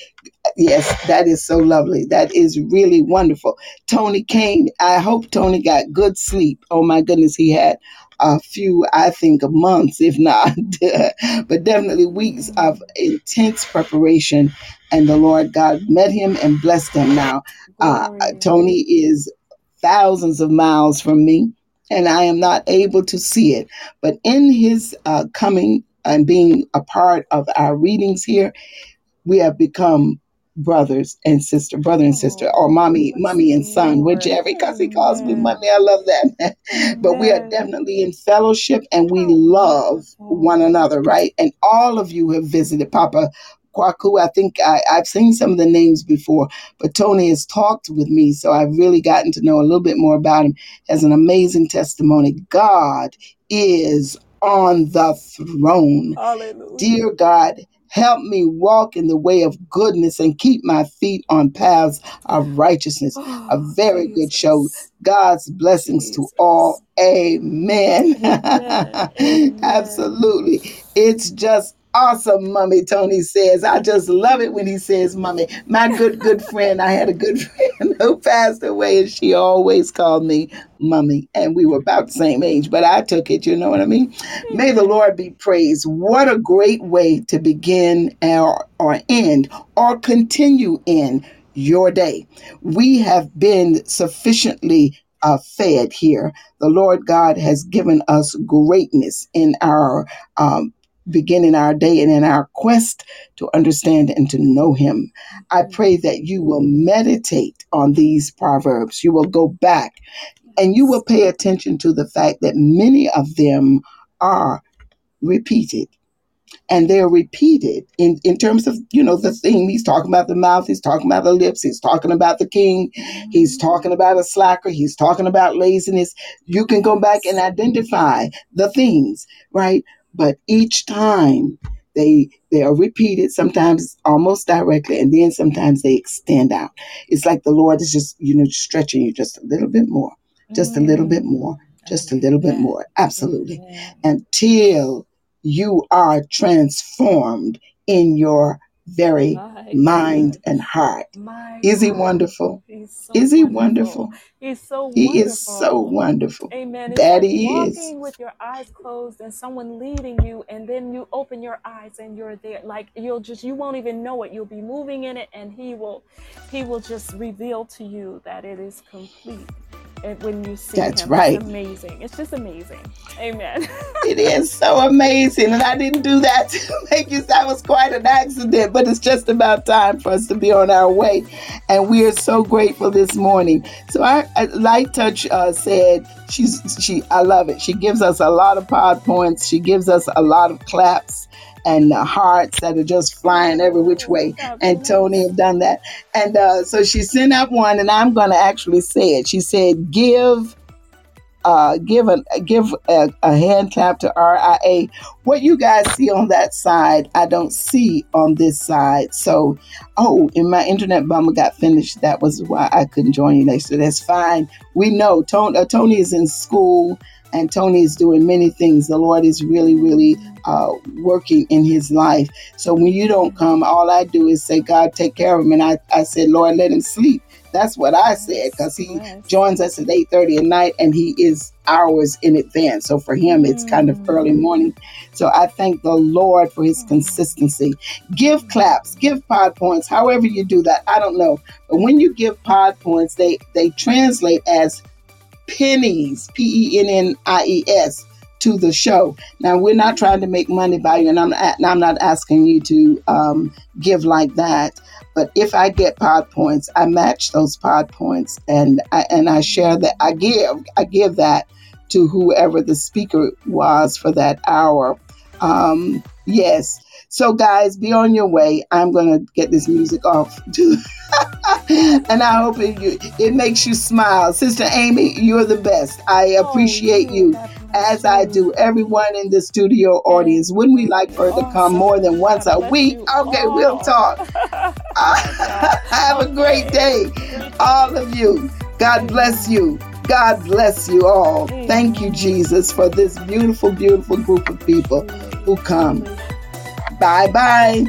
yes, that is so lovely. That is really wonderful. Tony came. I hope Tony got good sleep. Oh my goodness, he had a few, I think, months, if not, but definitely weeks of intense preparation. And the Lord God met him and blessed him. Now, uh, Tony is thousands of miles from me, and I am not able to see it. But in his uh, coming and being a part of our readings here, we have become brothers and sister, brother and sister, or Oh, mommy, mommy and son, whichever, because he calls me mommy. I love that. but we are definitely in fellowship and we Oh, love one another, right? And all of you have visited Papa Kwaku. I think I, I've seen some of the names before, but Tony has talked with me, so I've really gotten to know a little bit more about him. Has an amazing testimony. God is on the throne. Hallelujah. Dear God, help me walk in the way of goodness and keep my feet on paths of righteousness. Ah, a Oh, very good show. God's blessings to all. Amen. Amen. Amen. Absolutely. It's just awesome, Mummy, Tony says. I just love it when he says Mummy. My good, good friend, I had a good friend who passed away, and she always called me Mummy. And we were about the same age, but I took it, you know what I mean? May the Lord be praised. What a great way to begin or, or end or continue in your day. We have been sufficiently uh, fed here. The Lord God has given us greatness in our um, beginning our day and in our quest to understand and to know Him. I pray that you will meditate on these proverbs. You will go back and you will pay attention to the fact that many of them are repeated. And they're repeated in, in terms of you know the theme. He's talking about the mouth. He's talking about the lips. He's talking about the king. He's Mhm. talking about a slacker. He's talking about laziness. You can go back and identify the themes right but each time they they are repeated sometimes almost directly and then sometimes they extend out. It's like the lord is just you know stretching you just a little bit more just a little bit mm-hmm. more just a little bit more. Absolutely. Mm-hmm. Until you are transformed in your very My mind God. and heart. My Is he God. wonderful? He's so Is he wonderful. wonderful? He's so He is so wonderful. wonderful. Amen. It's That like he is. walking with your eyes closed and someone leading you, and then you open your eyes and you're there. Like you'll just you won't even know it. You'll be moving in it, and he will he will just reveal to you that it is complete. And when you see That's him, right. it's amazing. It's just amazing. Amen. It is so amazing. And I didn't do that to make you that was quite an accident, but it's just about time for us to be on our way. And we are so grateful this morning. So our uh, Light Touch uh, said she's she I love it. She gives us a lot of pod points. She gives us a lot of claps and uh, hearts that are just flying every which way. And. Tony have done that. And uh, so she sent out one, and I'm going to actually say it. She said, "Give." uh, give a give a, a hand clap to RIA. What you guys see on that side, I don't see on this side. So, oh, and my internet bummer got finished. That was why I couldn't join you next. So that's fine. We know Tony, uh, Tony is in school and Tony is doing many things. The Lord is really, really uh, working in his life. So when you don't come, all I do is say, God, take care of him. And I, I said, Lord, let him sleep. That's what I said because he Yes. joins us at 8.30 at night and he is hours in advance so for him it's kind of early morning so i thank the lord for his consistency give claps give pod points however you do that i don't know but when you give pod points they they translate as pennies p-e-n-n-i-e-s to the show now we're not trying to make money by you and i'm, and I'm not asking you to um, give like that but if I get pod points, I match those pod points and I, and I share that. I give I give that to whoever the speaker was for that hour. Um, yes. So guys, be on your way. I'm gonna get this music off, and I hope it it makes you smile, Sister Amy. You're the best. I appreciate Oh, you as I do everyone in the studio audience. Wouldn't we like for her to come more than once a week? Okay, we'll talk. Ah, have a great day, all of you. God bless you. God bless you all. Thank you, Jesus, for this beautiful, beautiful group of people who come. Bye bye.